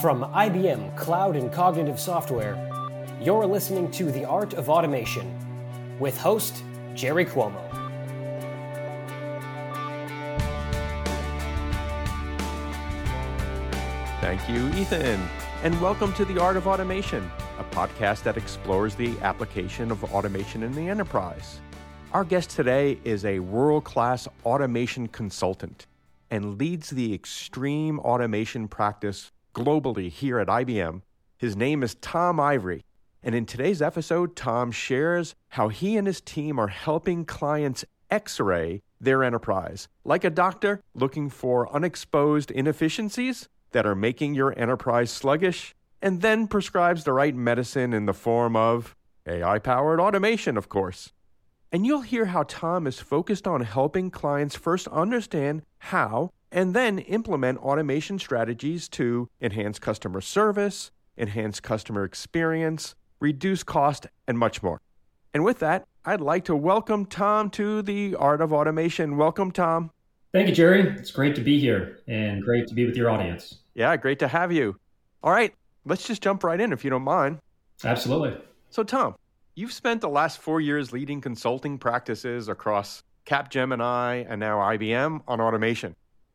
From IBM Cloud and Cognitive Software, you're listening to The Art of Automation with host Jerry Cuomo. Thank you, Ethan. And welcome to The Art of Automation, a podcast that explores the application of automation in the enterprise. Our guest today is a world class automation consultant and leads the extreme automation practice globally here at IBM. His name is Tom Ivory. And in today's episode, Tom shares how he and his team are helping clients x ray their enterprise, like a doctor looking for unexposed inefficiencies that are making your enterprise sluggish, and then prescribes the right medicine in the form of AI powered automation, of course. And you'll hear how Tom is focused on helping clients first understand how and then implement automation strategies to enhance customer service, enhance customer experience, reduce cost, and much more. And with that, I'd like to welcome Tom to the Art of Automation. Welcome, Tom. Thank you, Jerry. It's great to be here and great to be with your audience. Yeah, great to have you. All right, let's just jump right in if you don't mind. Absolutely. So, Tom, You've spent the last four years leading consulting practices across Capgemini and now IBM on automation.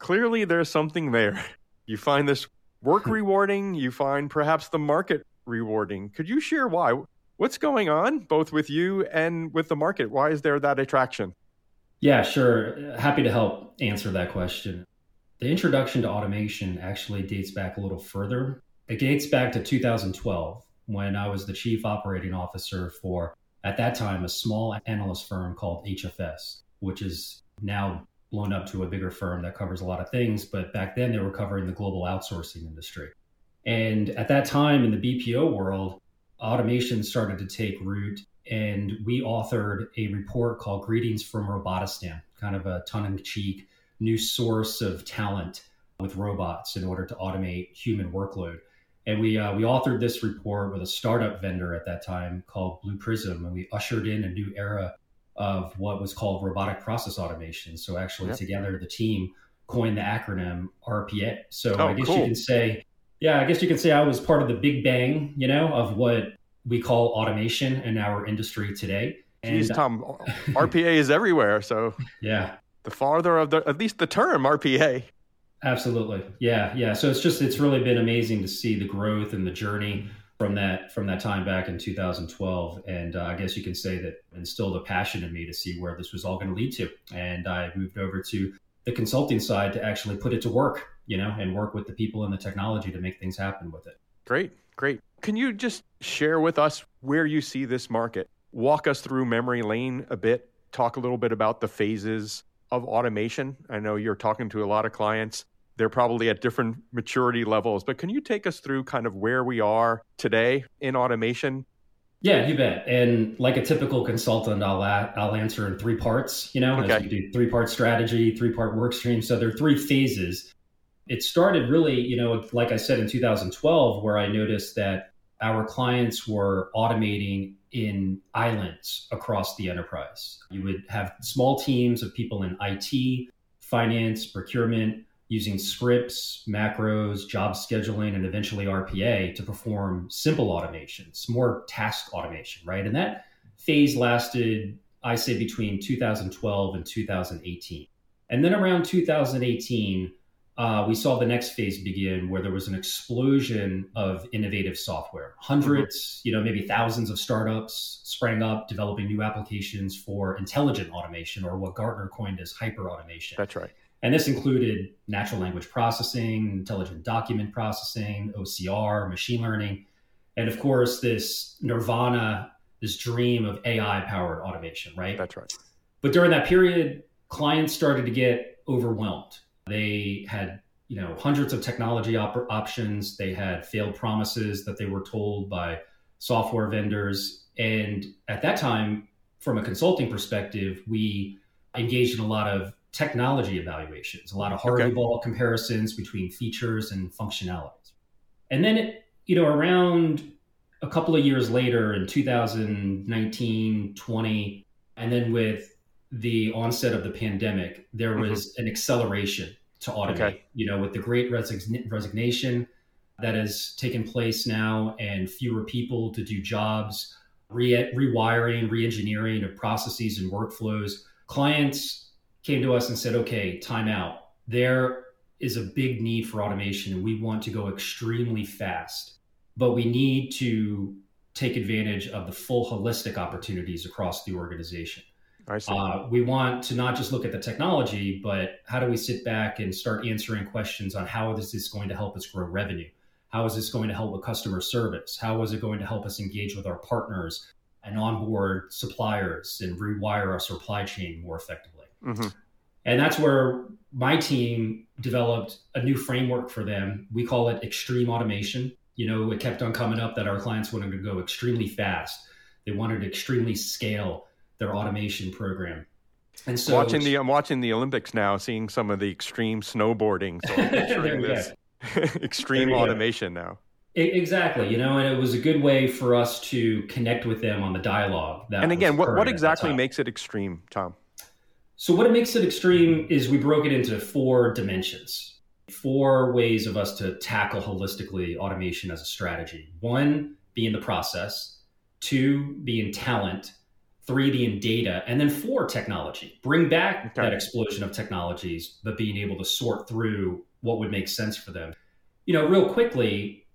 Clearly, there's something there. You find this work hmm. rewarding, you find perhaps the market rewarding. Could you share why? What's going on both with you and with the market? Why is there that attraction? Yeah, sure. Uh, happy to help answer that question. The introduction to automation actually dates back a little further. It dates back to 2012 when I was the chief operating officer for, at that time, a small analyst firm called HFS, which is now blown up to a bigger firm that covers a lot of things. But back then, they were covering the global outsourcing industry. And at that time in the BPO world, automation started to take root. And we authored a report called Greetings from Robotistan, kind of a tongue in cheek new source of talent with robots in order to automate human workload. And we uh, we authored this report with a startup vendor at that time called Blue Prism, and we ushered in a new era of what was called robotic process automation. So actually, yep. together the team coined the acronym RPA. So oh, I guess cool. you can say, yeah, I guess you can say I was part of the big bang, you know, of what we call automation in our industry today. And Jeez, Tom, RPA is everywhere. So yeah, the farther of the at least the term RPA. Absolutely. Yeah. Yeah. So it's just, it's really been amazing to see the growth and the journey from that, from that time back in 2012. And uh, I guess you can say that instilled a passion in me to see where this was all going to lead to. And I moved over to the consulting side to actually put it to work, you know, and work with the people and the technology to make things happen with it. Great. Great. Can you just share with us where you see this market? Walk us through memory lane a bit. Talk a little bit about the phases of automation. I know you're talking to a lot of clients they're probably at different maturity levels. But can you take us through kind of where we are today in automation? Yeah, you bet. And like a typical consultant, I'll a- I'll answer in three parts. You know, okay. as we do three part strategy, three part work stream. So there are three phases. It started really, you know, like I said in 2012, where I noticed that our clients were automating in islands across the enterprise. You would have small teams of people in IT, finance, procurement, using scripts, macros, job scheduling, and eventually RPA to perform simple automations, more task automation, right? And that phase lasted, I say, between 2012 and 2018. And then around 2018, uh, we saw the next phase begin where there was an explosion of innovative software. Hundreds, mm-hmm. you know, maybe thousands of startups sprang up developing new applications for intelligent automation or what Gartner coined as hyper automation. That's right. And this included natural language processing, intelligent document processing, OCR, machine learning, and of course, this nirvana, this dream of AI powered automation, right? That's right. But during that period, clients started to get overwhelmed. They had you know hundreds of technology op- options they had failed promises that they were told by software vendors and at that time from a consulting perspective we engaged in a lot of technology evaluations, a lot of Harvey okay. comparisons between features and functionalities. And then, it, you know, around a couple of years later in 2019, 20, and then with the onset of the pandemic, there mm-hmm. was mm-hmm. an acceleration to automate. Okay. You know, with the great resign- resignation, that has taken place now and fewer people to do jobs, re- rewiring, re-engineering of processes and workflows. Clients came to us and said, okay, time out. There is a big need for automation and we want to go extremely fast, but we need to take advantage of the full holistic opportunities across the organization. Uh, we want to not just look at the technology, but how do we sit back and start answering questions on how is this going to help us grow revenue? How is this going to help with customer service? How is it going to help us engage with our partners and onboard suppliers and rewire our supply chain more effectively? Mm-hmm. And that's where my team developed a new framework for them. We call it extreme automation. You know, it kept on coming up that our clients wanted to go extremely fast. They wanted to extremely scale their automation program. And so watching the I'm watching the Olympics now, seeing some of the extreme snowboarding. So there this extreme automation go. now. Exactly, you know, and it was a good way for us to connect with them on the dialogue. and again, what, what exactly makes it extreme, Tom? So, what it makes it extreme is we broke it into four dimensions, four ways of us to tackle holistically automation as a strategy. One being the process, two being talent, three being data, and then four technology. Bring back okay. that explosion of technologies, but being able to sort through what would make sense for them. You know, real quickly,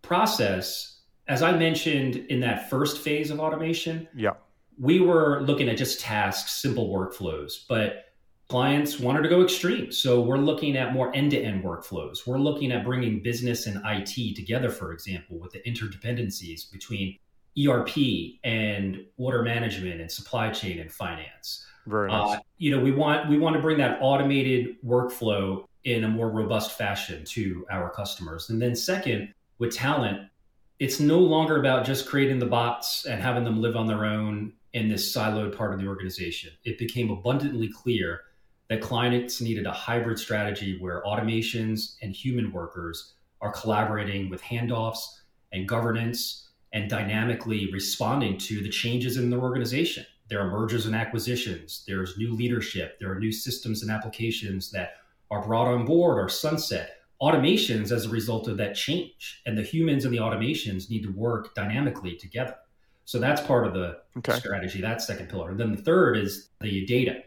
process, as I mentioned in that first phase of automation, yeah. We were looking at just tasks, simple workflows, but clients wanted to go extreme. So we're looking at more end to end workflows. We're looking at bringing business and IT together, for example, with the interdependencies between ERP and order management and supply chain and finance. Very nice. Uh, you know, we want we want to bring that automated workflow in a more robust fashion to our customers. And then second, with talent, it's no longer about just creating the bots and having them live on their own in this siloed part of the organization. It became abundantly clear that clients needed a hybrid strategy where automations and human workers are collaborating with handoffs and governance and dynamically responding to the changes in their organization. There are mergers and acquisitions, there's new leadership, there are new systems and applications that are brought on board or sunset. Automations as a result of that change, and the humans and the automations need to work dynamically together. So that's part of the okay. strategy, that second pillar. And then the third is the data.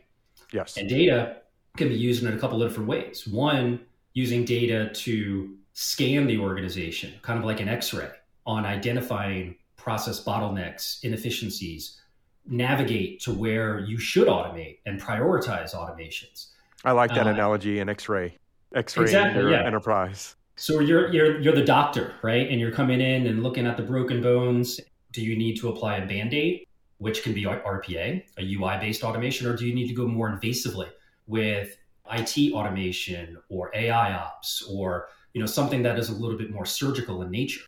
Yes. And data can be used in a couple of different ways. One, using data to scan the organization, kind of like an x ray, on identifying process bottlenecks, inefficiencies, navigate to where you should automate and prioritize automations. I like that uh, analogy in X-ray, X-ray exactly, yeah. enterprise. So you're you're you're the doctor, right? And you're coming in and looking at the broken bones. Do you need to apply a band-aid, which can be RPA, a UI-based automation, or do you need to go more invasively with IT automation or AI ops or you know something that is a little bit more surgical in nature?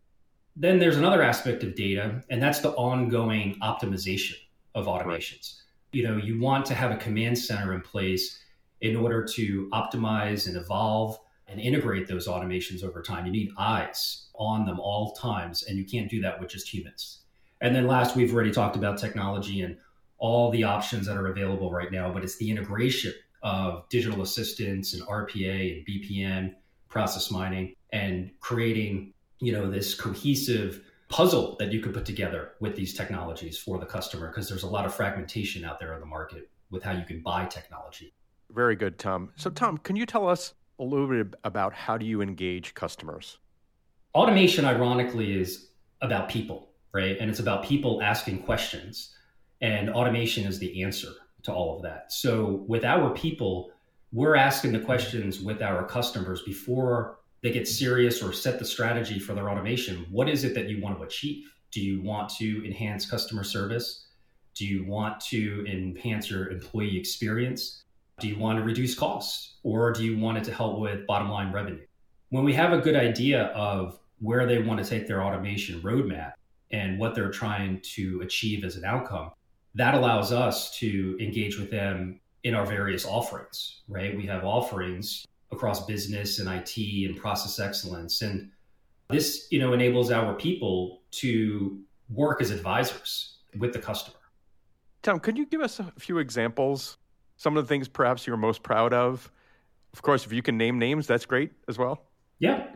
Then there's another aspect of data, and that's the ongoing optimization of automations. You know, you want to have a command center in place in order to optimize and evolve and integrate those automations over time. You need eyes on them all times, and you can't do that with just humans. And then last, we've already talked about technology and all the options that are available right now, but it's the integration of digital assistants and RPA and BPM, process mining, and creating, you know, this cohesive puzzle that you could put together with these technologies for the customer because there's a lot of fragmentation out there in the market with how you can buy technology. Very good, Tom. So, Tom, can you tell us a little bit about how do you engage customers? Automation, ironically, is about people, right? And it's about people asking questions. And automation is the answer to all of that. So, with our people, we're asking the questions with our customers before they get serious or set the strategy for their automation. What is it that you want to achieve? Do you want to enhance customer service? Do you want to enhance your employee experience? Do you want to reduce costs or do you want it to help with bottom line revenue? When we have a good idea of where they want to take their automation roadmap and what they're trying to achieve as an outcome, that allows us to engage with them in our various offerings, right? We have offerings across business and IT and process excellence. And this, you know, enables our people to work as advisors with the customer. Tom, could you give us a few examples some of the things perhaps you're most proud of? Of course, if you can name names, that's great as well. Yeah.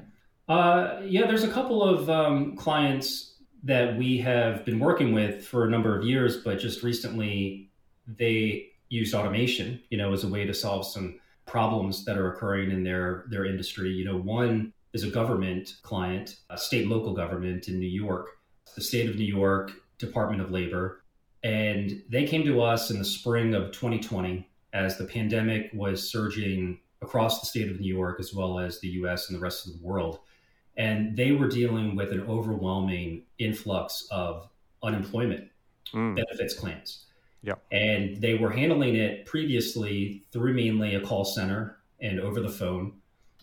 Uh, yeah, there's a couple of um, clients that we have been working with for a number of years, but just recently they used automation, you know, as a way to solve some problems that are occurring in their their industry. You know, one is a government client, a state local government in New York, the state of New York Department of Labor, and they came to us in the spring of 2020 as the pandemic was surging across the state of New York as well as the US and the rest of the world. And they were dealing with an overwhelming influx of unemployment mm. benefits claims. Yeah. And they were handling it previously through mainly a call center and over the phone.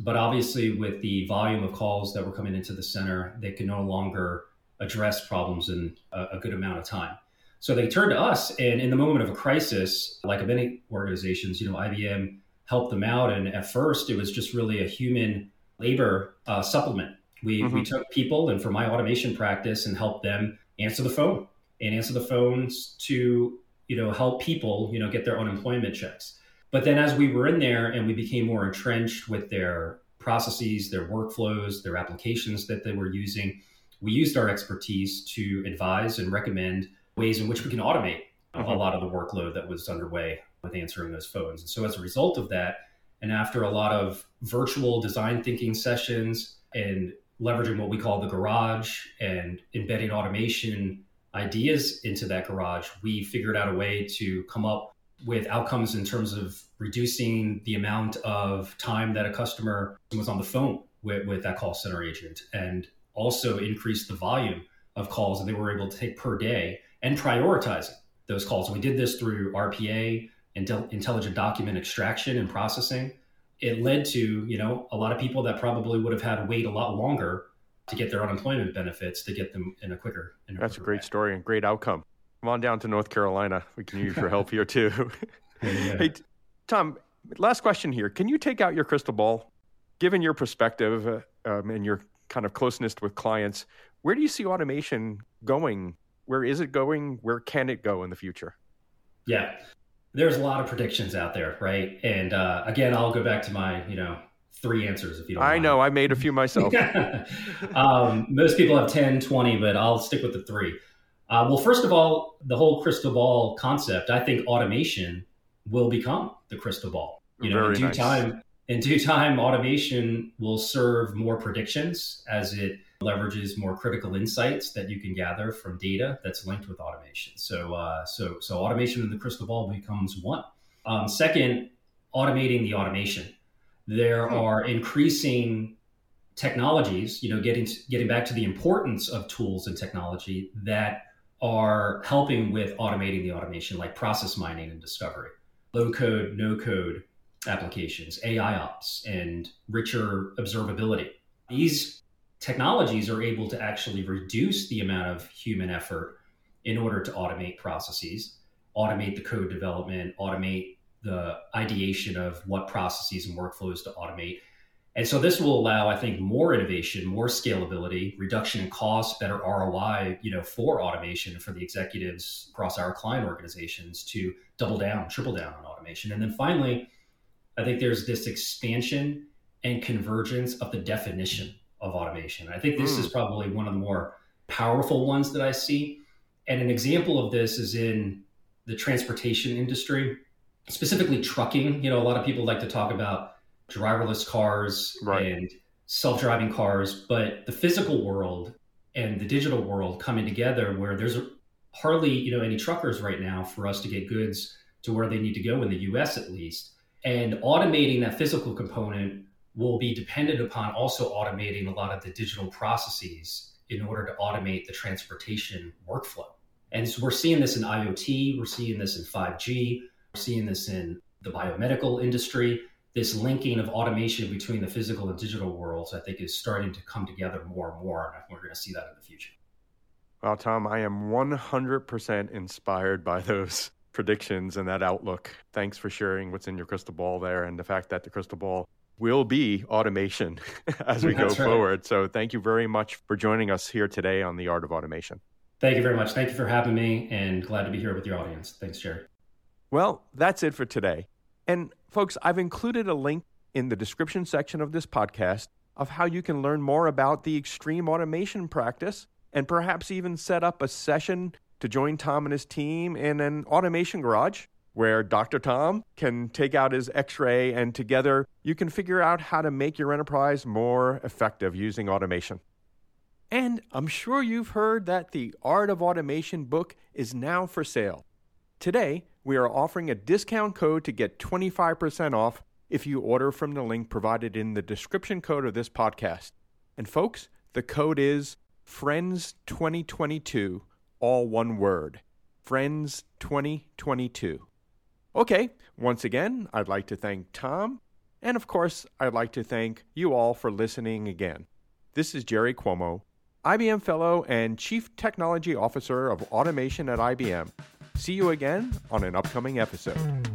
But obviously, with the volume of calls that were coming into the center, they could no longer address problems in a, a good amount of time. So they turned to us, and in the moment of a crisis, like many organizations, you know, IBM helped them out. And at first, it was just really a human labor uh, supplement. We, mm-hmm. we took people, and for my automation practice, and helped them answer the phone and answer the phones to you know help people you know get their unemployment checks. But then as we were in there and we became more entrenched with their processes, their workflows, their applications that they were using, we used our expertise to advise and recommend ways in which we can automate mm-hmm. a lot of the workload that was underway with answering those phones. And so as a result of that, and after a lot of virtual design thinking sessions and leveraging what we call the garage and embedding automation ideas into that garage, we figured out a way to come up with outcomes in terms of reducing the amount of time that a customer was on the phone with, with that call center agent and also increase the volume of calls that they were able to take per day and prioritizing those calls. We did this through RPA, and intelligent document extraction and processing. It led to, you know, a lot of people that probably would have had to wait a lot longer to get their unemployment benefits to get them in a quicker. In a That's quicker a great way. story and great outcome. Come on down to North Carolina. We can use your help here too. yeah. Hey, Tom, last question here. Can you take out your crystal ball? Given your perspective uh, um, and your kind of closeness with clients, where do you see automation going? Where is it going? Where can it go in the future? Yeah, there's a lot of predictions out there, right? And uh, again, I'll go back to my, you know, three answers if you don't I mind. know, I made a few myself. um, most people have 10, 20, but I'll stick with the three. Uh, well, first of all, the whole crystal ball concept, I think automation will become the crystal ball. You know, Very in due nice. time, in due time, automation will serve more predictions as it leverages more critical insights that you can gather from data that's linked with automation. So, uh, so, so automation in the crystal ball becomes one. Um, second, automating the automation. There hmm. are increasing technologies. You know, getting to, getting back to the importance of tools and technology that are helping with automating the automation, like process mining and discovery, low code, no code applications, AI ops, and richer observability. These technologies are able to actually reduce the amount of human effort in order to automate processes, automate the code development, automate the ideation of what processes and workflows to automate. And so this will allow, I think, more innovation, more scalability, reduction in costs, better ROI, you know, for automation for the executives across our client organizations to double down, triple down on automation. And then finally, I think there's this expansion and convergence of the definition of automation. I think this mm. is probably one of the more powerful ones that I see. And an example of this is in the transportation industry, specifically trucking. You know, a lot of people like to talk about driverless cars right. and self-driving cars, but the physical world and the digital world coming together where there's hardly, you know, any truckers right now for us to get goods to where they need to go in the US at least. And automating that physical component will be dependent upon also automating a lot of the digital processes in order to automate the transportation workflow. And so we're seeing this in IoT, we're seeing this in 5G, we're seeing this in the biomedical industry. This linking of automation between the physical and digital worlds, I think, is starting to come together more and more. And we're going to see that in the future. Well, Tom, I am 100% inspired by those predictions and that outlook. Thanks for sharing what's in your crystal ball there and the fact that the crystal ball will be automation as we go right. forward. So thank you very much for joining us here today on the Art of Automation. Thank you very much. Thank you for having me and glad to be here with your audience. Thanks, Jerry. Well, that's it for today. And folks, I've included a link in the description section of this podcast of how you can learn more about the extreme automation practice and perhaps even set up a session to join Tom and his team in an automation garage where Dr. Tom can take out his x ray and together you can figure out how to make your enterprise more effective using automation. And I'm sure you've heard that the Art of Automation book is now for sale. Today, we are offering a discount code to get 25% off if you order from the link provided in the description code of this podcast. And folks, the code is FRIENDS2022, all one word. FRIENDS2022. Okay, once again, I'd like to thank Tom, and of course, I'd like to thank you all for listening again. This is Jerry Cuomo, IBM Fellow and Chief Technology Officer of Automation at IBM. See you again on an upcoming episode.